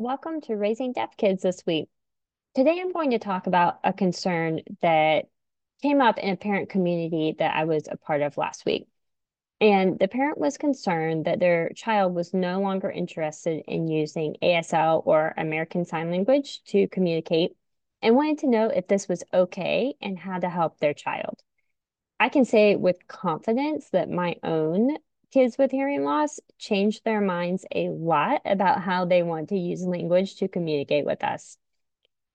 Welcome to Raising Deaf Kids this week. Today I'm going to talk about a concern that came up in a parent community that I was a part of last week. And the parent was concerned that their child was no longer interested in using ASL or American Sign Language to communicate and wanted to know if this was okay and how to help their child. I can say with confidence that my own kids with hearing loss change their minds a lot about how they want to use language to communicate with us.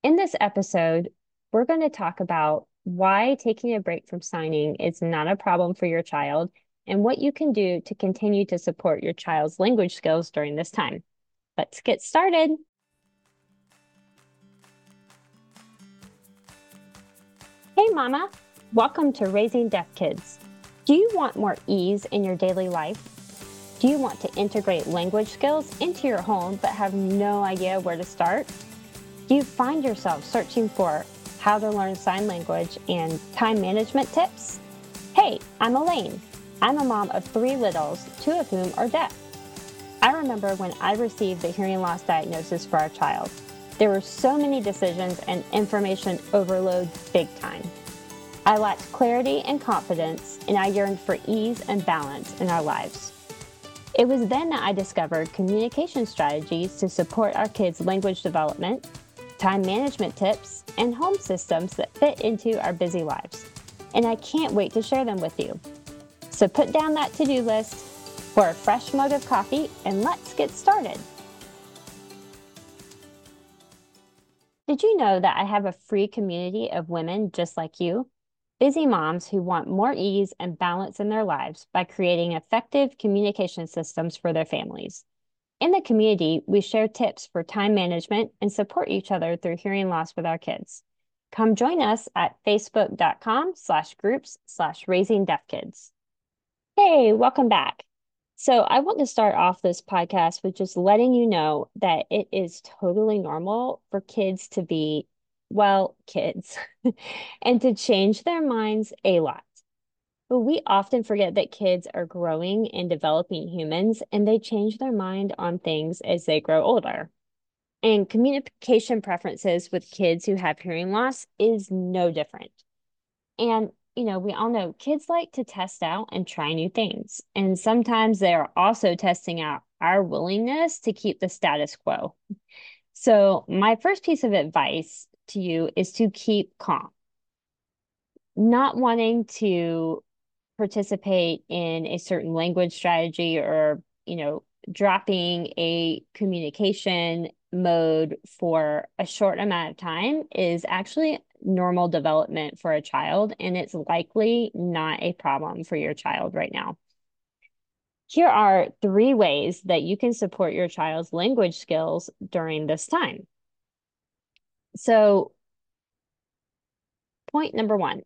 In this episode, we're going to talk about why taking a break from signing is not a problem for your child and what you can do to continue to support your child's language skills during this time. Let's get started. Hey, Mama. Welcome to Raising Deaf Kids. Do you want more ease in your daily life? Do you want to integrate language skills into your home but have no idea where to start? Do you find yourself searching for how to learn sign language and time management tips? Hey, I'm Alaine. I'm a mom of three littles, two of whom are deaf. I remember when I received the hearing loss diagnosis for our child. There were so many decisions and information overload big time. I lacked clarity and confidence, and I yearned for ease and balance in our lives. It was then that I discovered communication strategies to support our kids' language development, time management tips, and home systems that fit into our busy lives. And I can't wait to share them with you. So put down that to do list for a fresh mug of coffee and let's get started. Did you know that I have a free community of women just like you? Busy moms who want more ease and balance in their lives by creating effective communication systems for their families. In the community, we share tips for time management and support each other through hearing loss with our kids. Come join us at facebook.com slash groups slash raising deaf kids. Hey, welcome back. So I want to start off this podcast with just letting you know that it is totally normal for kids to be well, kids, and to change their minds a lot. But we often forget that kids are growing and developing humans and they change their mind on things as they grow older. And communication preferences with kids who have hearing loss is no different. And, you know, we all know kids like to test out and try new things. And sometimes they are also testing out our willingness to keep the status quo. So, my first piece of advice to you is to keep calm. Not wanting to participate in a certain language strategy or, you know, dropping a communication mode for a short amount of time is actually normal development for a child, and it's likely not a problem for your child right now. Here are three ways that you can support your child's language skills during this time. So, point number one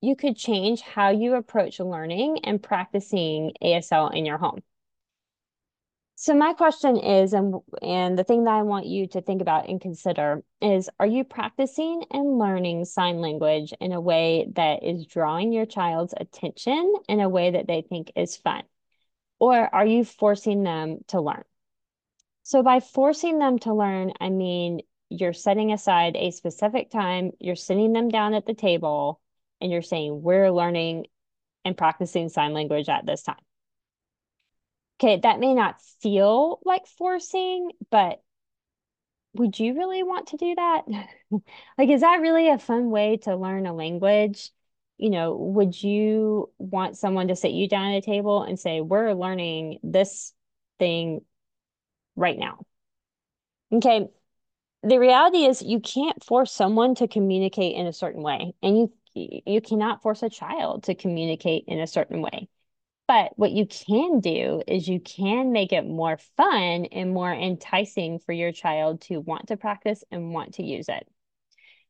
you could change how you approach learning and practicing ASL in your home. So my question is, and, and the thing that I want you to think about and consider is, are you practicing and learning sign language in a way that is drawing your child's attention in a way that they think is fun? Or are you forcing them to learn? So by forcing them to learn, I mean, you're setting aside a specific time, you're sitting them down at the table, and you're saying, We're learning and practicing sign language at this time. Okay, that may not feel like forcing, but would you really want to do that? like, is that really a fun way to learn a language? You know, would you want someone to sit you down at a table and say, We're learning this thing right now? Okay, the reality is you can't force someone to communicate in a certain way and you you cannot force a child to communicate in a certain way. But what you can do is you can make it more fun and more enticing for your child to want to practice and want to use it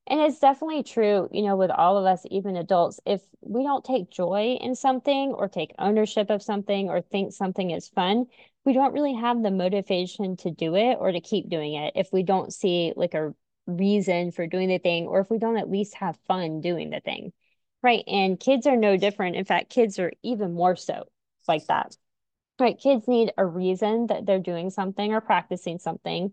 and it's definitely true you know with all of us even adults if we don't take joy in something or take ownership of something or think something is fun we don't really have the motivation to do it or to keep doing it if we don't see like a reason for doing the thing or if we don't at least have fun doing the thing right and kids are no different in fact kids are even more so like that right? Kids need a reason that they're doing something or practicing something.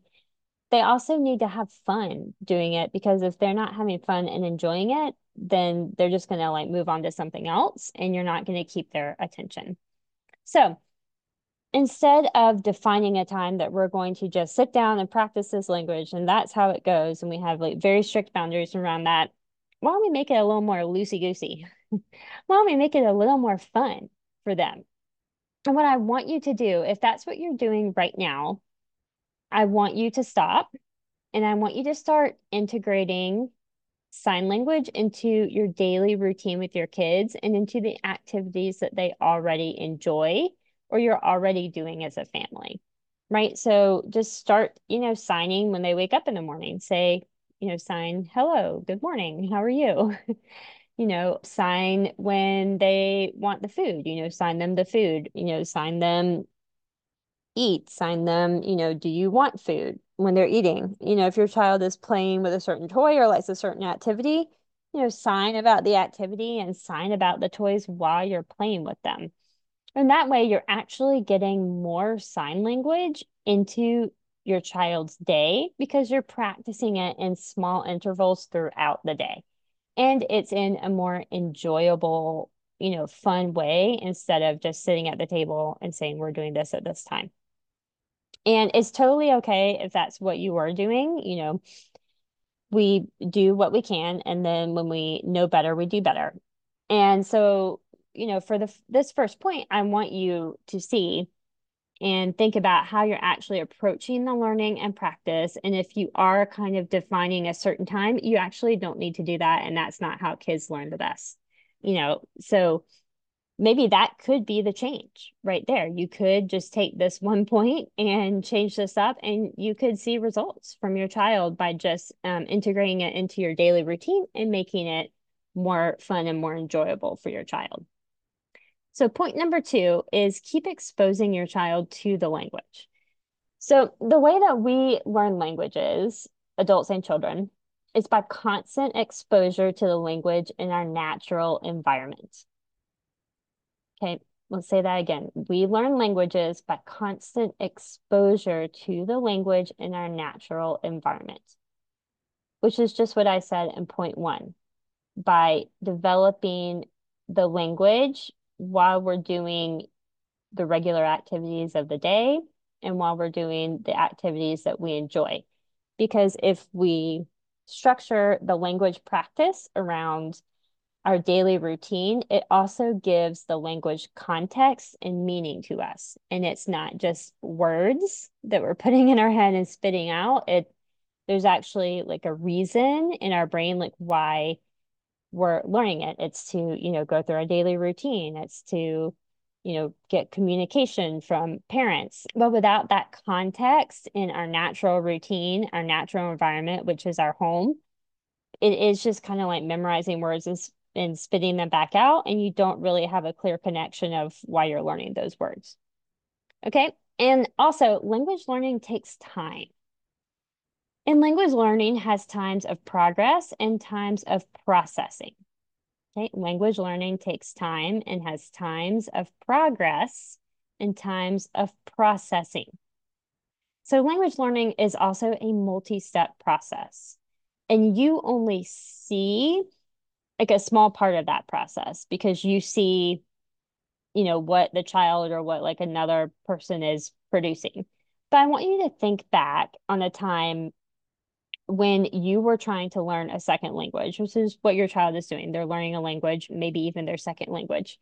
They also need to have fun doing it because if they're not having fun and enjoying it, then they're just going to like move on to something else and you're not going to keep their attention. So, instead of defining a time that we're going to just sit down and practice this language and that's how it goes and we have like very strict boundaries around that why don't we make it a little more loosey goosey why don't we make it a little more fun for them and what i want you to do if that's what you're doing right now i want you to stop and i want you to start integrating sign language into your daily routine with your kids and into the activities that they already enjoy or you're already doing as a family, right? So just start, you know, signing when they wake up in the morning. Say, you know, sign, hello, good morning, how are you? you know, sign when they want the food, you know, sign them the food, you know, sign them eat, sign them, you know, do you want food when they're eating? You know, if your child is playing with a certain toy or likes a certain activity, you know, sign about the activity and sign about the toys while you're playing with them. And that way, you're actually getting more sign language into your child's day because you're practicing it in small intervals throughout the day. And it's in a more enjoyable, you know, fun way instead of just sitting at the table and saying, we're doing this at this time. And it's totally okay if that's what you are doing. You know, we do what we can. And then when we know better, we do better. And so you know, for the this first point, I want you to see and think about how you're actually approaching the learning and practice. And if you are kind of defining a certain time, you actually don't need to do that. And that's not how kids learn the best, you know. So maybe that could be the change right there. You could just take this one point and change this up, and you could see results from your child by just um, integrating it into your daily routine and making it more fun and more enjoyable for your child. So point number two is keep exposing your child to the language. So the way that we learn languages, adults and children, is by constant exposure to the language in our natural environment. Okay, let's say that again. We learn languages by constant exposure to the language in our natural environment, which is just what I said in point one. By developing the language while we're doing the regular activities of the day and while we're doing the activities that we enjoy. Because if we structure the language practice around our daily routine, it also gives the language context and meaning to us. And it's not just words that we're putting in our head and spitting out. It there's actually like a reason in our brain, like why we're learning it. It's to, you know, go through our daily routine. It's to, you know, get communication from parents. But without that context in our natural routine, our natural environment, which is our home, it is just kind of like memorizing words and, and spitting them back out. And you don't really have a clear connection of why you're learning those words. Okay. And also, language learning takes time. And language learning has times of progress and times of processing. Okay, language learning takes time and has times of progress and times of processing. So language learning is also a multi-step process. And you only see like a small part of that process because you see, you know, what the child or what like another person is producing. But I want you to think back on a time when you were trying to learn a second language, which is what your child is doing. They're learning a language, maybe even their second language.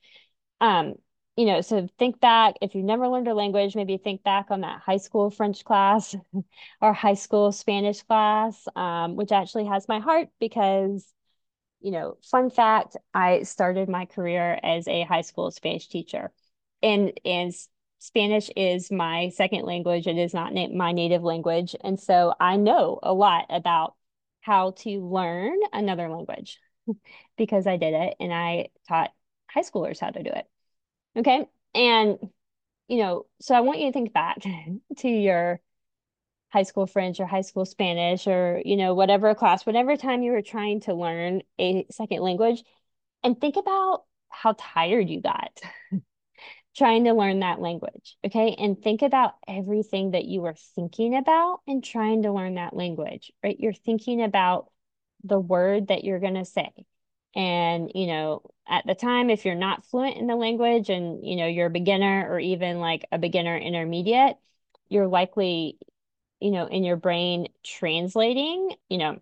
Um, you know, so think back if you've never learned a language, maybe think back on that high school French class or high school Spanish class, um, which actually has my heart because, you know, fun fact, I started my career as a high school Spanish teacher. And and Spanish is my second language. It is not na my native language. And so I know a lot about how to learn another language because I did it and I taught high schoolers how to do it. Okay. And, you know, so I want you to think back to your high school French or high school Spanish or, you know, whatever class, whatever time you were trying to learn a second language and think about how tired you got trying to learn that language. Okay. And think about everything that you were thinking about and trying to learn that language, right? You're thinking about the word that you're going to say. And, you know, at the time, if you're not fluent in the language and, you know, you're a beginner or even like a beginner intermediate, you're likely, you know, in your brain translating, you know,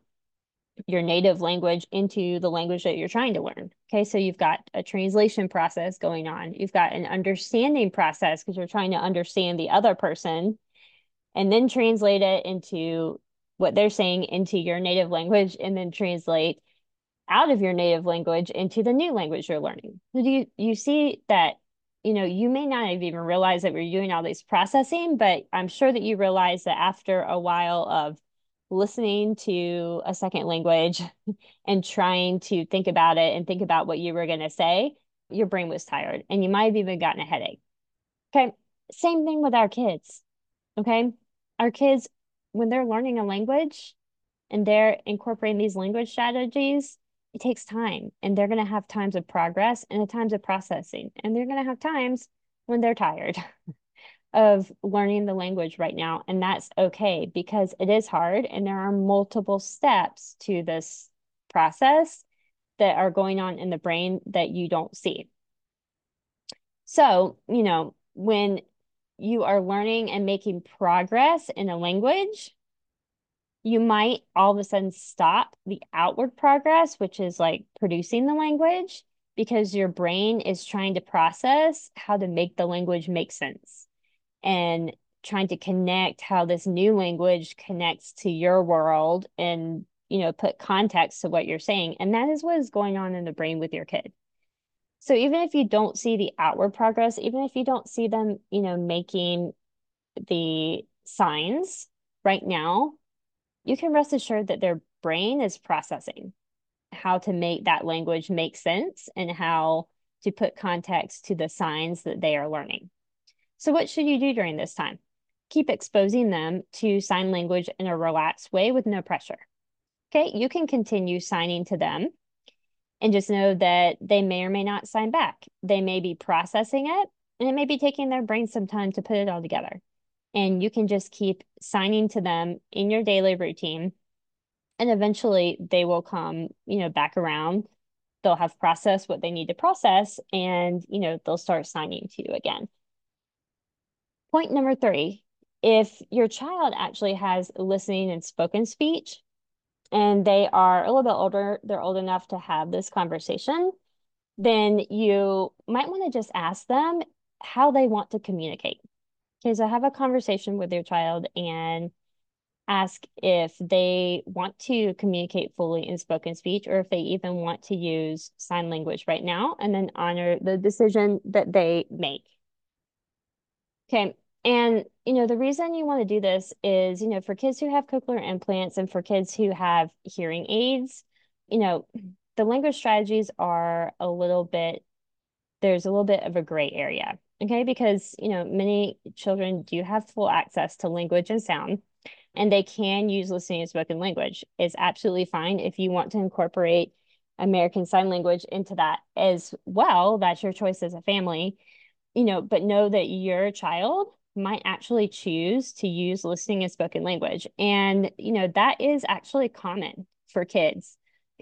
your native language into the language that you're trying to learn. Okay, so you've got a translation process going on. You've got an understanding process because you're trying to understand the other person and then translate it into what they're saying into your native language and then translate out of your native language into the new language you're learning. So do you you see that you know you may not have even realized that we're doing all this processing, but I'm sure that you realize that after a while of listening to a second language and trying to think about it and think about what you were going to say, your brain was tired and you might have even gotten a headache. Okay. Same thing with our kids. Okay. Our kids, when they're learning a language and they're incorporating these language strategies, it takes time and they're going to have times of progress and times of processing. And they're going to have times when they're tired. of learning the language right now. And that's okay because it is hard and there are multiple steps to this process that are going on in the brain that you don't see. So, you know, when you are learning and making progress in a language, you might all of a sudden stop the outward progress, which is like producing the language, because your brain is trying to process how to make the language make sense and trying to connect how this new language connects to your world and you know put context to what you're saying. And that is what is going on in the brain with your kid. So even if you don't see the outward progress even if you don't see them you know making the signs right now you can rest assured that their brain is processing how to make that language make sense and how to put context to the signs that they are learning so, what should you do during this time? Keep exposing them to sign language in a relaxed way with no pressure. Okay, you can continue signing to them and just know that they may or may not sign back. They may be processing it and it may be taking their brain some time to put it all together. And you can just keep signing to them in your daily routine. And eventually they will come, you know, back around. They'll have processed what they need to process and, you know, they'll start signing to you again. Point number three if your child actually has listening and spoken speech, and they are a little bit older, they're old enough to have this conversation, then you might want to just ask them how they want to communicate. Okay, so have a conversation with your child and ask if they want to communicate fully in spoken speech or if they even want to use sign language right now, and then honor the decision that they make. Okay. And, you know, the reason you want to do this is, you know, for kids who have cochlear implants and for kids who have hearing aids, you know, the language strategies are a little bit, there's a little bit of a gray area. Okay. Because, you know, many children do have full access to language and sound, and they can use listening and spoken language. It's absolutely fine if you want to incorporate American Sign Language into that as well. That's your choice as a family you know, but know that your child might actually choose to use listening and spoken language. And, you know, that is actually common for kids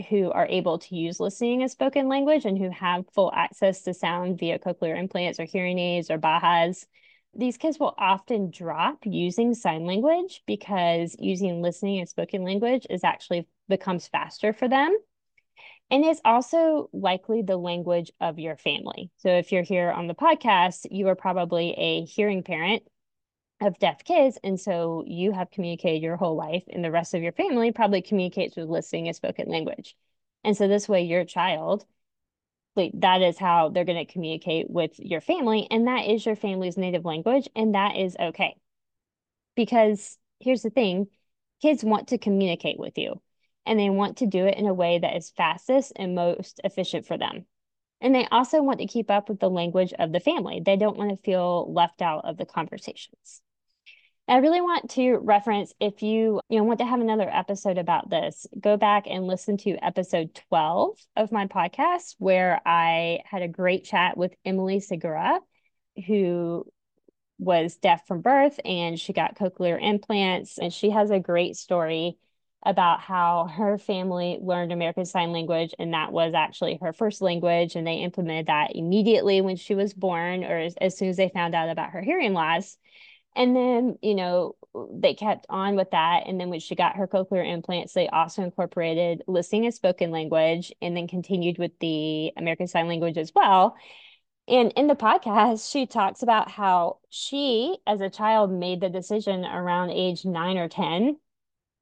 who are able to use listening as spoken language and who have full access to sound via cochlear implants or hearing aids or BAHAs. These kids will often drop using sign language because using listening and spoken language is actually becomes faster for them and it's also likely the language of your family. So if you're here on the podcast, you are probably a hearing parent of deaf kids. And so you have communicated your whole life, and the rest of your family probably communicates with listening and spoken language. And so this way, your child, like that is how they're going to communicate with your family. And that is your family's native language. And that is okay. Because here's the thing kids want to communicate with you and they want to do it in a way that is fastest and most efficient for them. And they also want to keep up with the language of the family. They don't want to feel left out of the conversations. I really want to reference if you, you know, want to have another episode about this, go back and listen to episode 12 of my podcast where I had a great chat with Emily Segura who was deaf from birth and she got cochlear implants. And she has a great story about how her family learned American Sign Language, and that was actually her first language. And they implemented that immediately when she was born, or as, as soon as they found out about her hearing loss. And then, you know, they kept on with that. And then when she got her cochlear implants, they also incorporated listening and spoken language and then continued with the American Sign Language as well. And in the podcast, she talks about how she, as a child, made the decision around age nine or 10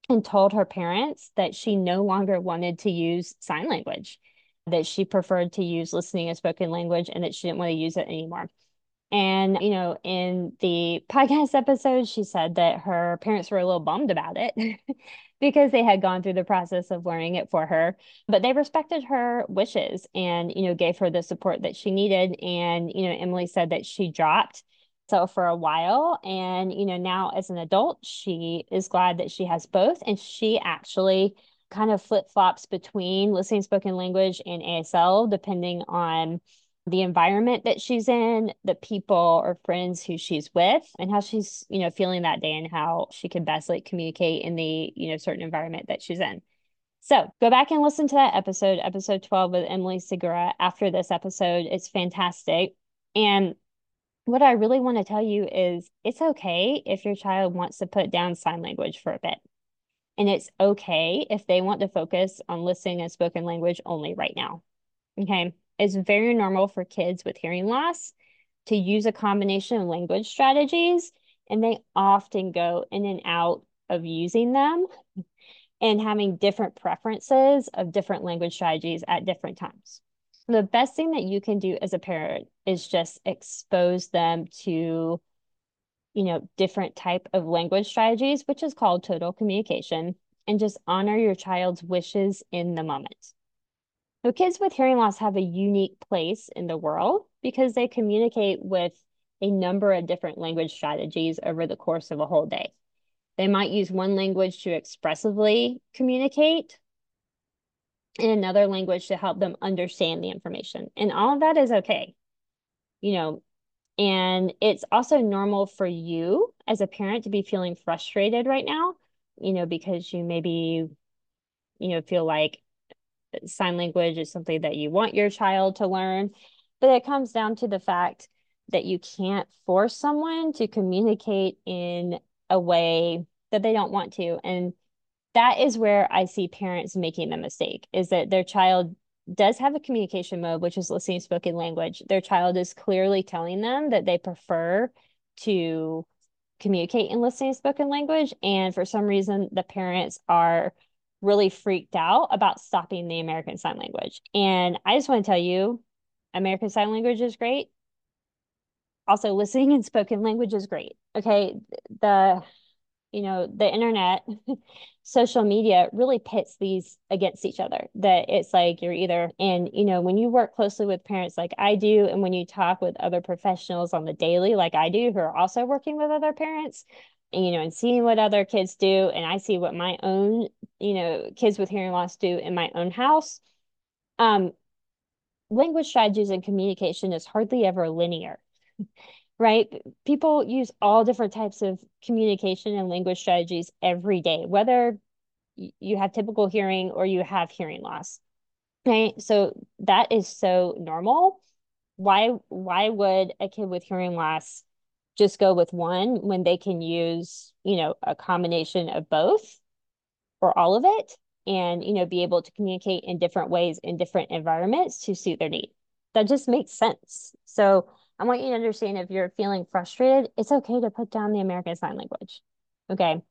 and told her parents that she no longer wanted to use sign language, that she preferred to use listening and spoken language, and that she didn't want to use it anymore. And, you know, in the podcast episode, she said that her parents were a little bummed about it because they had gone through the process of learning it for her. But they respected her wishes and, you know, gave her the support that she needed. And, you know, Emily said that she dropped so for a while and you know now as an adult she is glad that she has both and she actually kind of flip-flops between listening spoken language and ASL depending on the environment that she's in, the people or friends who she's with, and how she's, you know, feeling that day and how she can best like communicate in the, you know, certain environment that she's in. So go back and listen to that episode, episode 12 with Emily Segura after this episode. It's fantastic. And what I really want to tell you is it's okay if your child wants to put down sign language for a bit. And it's okay if they want to focus on listening and spoken language only right now. Okay. It's very normal for kids with hearing loss to use a combination of language strategies, and they often go in and out of using them and having different preferences of different language strategies at different times. The best thing that you can do as a parent is just expose them to you know different type of language strategies which is called total communication and just honor your child's wishes in the moment so kids with hearing loss have a unique place in the world because they communicate with a number of different language strategies over the course of a whole day. They might use one language to expressively communicate and another language to help them understand the information. And all of that is okay. You know, and it's also normal for you as a parent to be feeling frustrated right now, you know, because you maybe, you know, feel like sign language is something that you want your child to learn. But it comes down to the fact that you can't force someone to communicate in a way that they don't want to. And that is where I see parents making the mistake is that their child does have a communication mode, which is listening spoken language. Their child is clearly telling them that they prefer to communicate in listening spoken language. And for some reason, the parents are really freaked out about stopping the American Sign Language. And I just want to tell you, American Sign Language is great. Also, listening and spoken language is great. Okay. The, you know, the internet, social media really pits these against each other. That it's like you're either, and, you know, when you work closely with parents like I do, and when you talk with other professionals on the daily, like I do, who are also working with other parents, you know, and seeing what other kids do, and I see what my own, you know, kids with hearing loss do in my own house. Um, language strategies and communication is hardly ever linear, right? People use all different types of communication and language strategies every day, whether you have typical hearing or you have hearing loss. Right. So that is so normal. Why why would a kid with hearing loss just go with one when they can use, you know, a combination of both or all of it and, you know, be able to communicate in different ways in different environments to suit their need. That just makes sense. So I want you to understand if you're feeling frustrated, it's okay to put down the American Sign Language. Okay.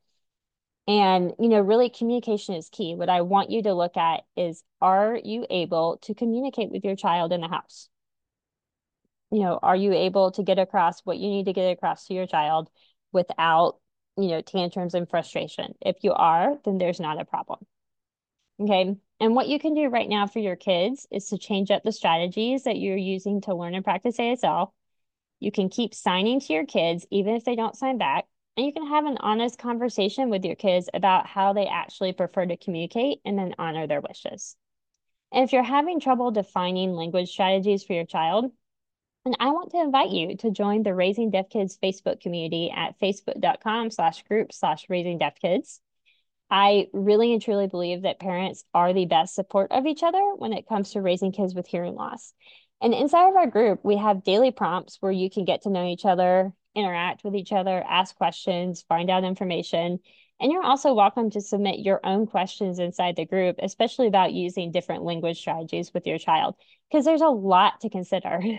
And, you know, really communication is key. What I want you to look at is are you able to communicate with your child in the house? You know, are you able to get across what you need to get across to your child without, you know, tantrums and frustration? If you are, then there's not a problem. Okay. And what you can do right now for your kids is to change up the strategies that you're using to learn and practice ASL. You can keep signing to your kids, even if they don't sign back. And you can have an honest conversation with your kids about how they actually prefer to communicate and then honor their wishes. And if you're having trouble defining language strategies for your child, And I want to invite you to join the Raising Deaf Kids Facebook community at facebook.com slash group slash raising deaf kids. I really and truly believe that parents are the best support of each other when it comes to raising kids with hearing loss. And inside of our group, we have daily prompts where you can get to know each other, interact with each other, ask questions, find out information. And you're also welcome to submit your own questions inside the group, especially about using different language strategies with your child, because there's a lot to consider.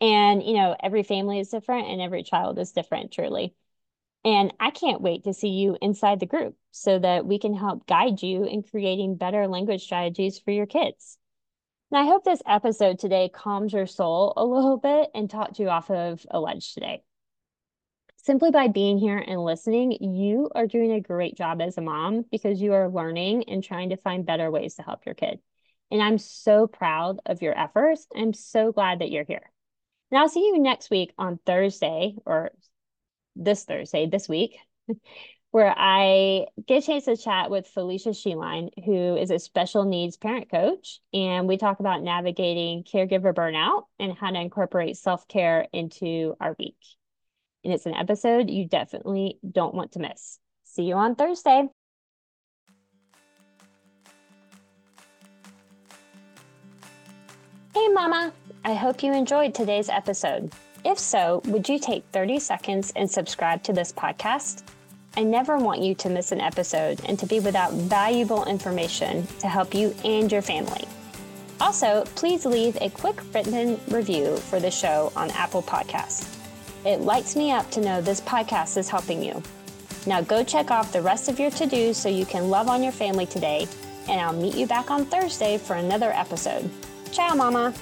and, you know, every family is different and every child is different, truly. And I can't wait to see you inside the group so that we can help guide you in creating better language strategies for your kids. And I hope this episode today calms your soul a little bit and talked you off of a ledge today. Simply by being here and listening, you are doing a great job as a mom because you are learning and trying to find better ways to help your kid. And I'm so proud of your efforts. I'm so glad that you're here. And I'll see you next week on Thursday or this Thursday, this week, where I get a chance to chat with Felicia Sheeline, who is a special needs parent coach. And we talk about navigating caregiver burnout and how to incorporate self care into our week. And it's an episode you definitely don't want to miss. See you on Thursday. Hey, Mama. I hope you enjoyed today's episode. If so, would you take 30 seconds and subscribe to this podcast? I never want you to miss an episode and to be without valuable information to help you and your family. Also, please leave a quick written review for the show on Apple Podcasts. It lights me up to know this podcast is helping you. Now go check off the rest of your to dos so you can love on your family today, and I'll meet you back on Thursday for another episode. Ciao, Mama!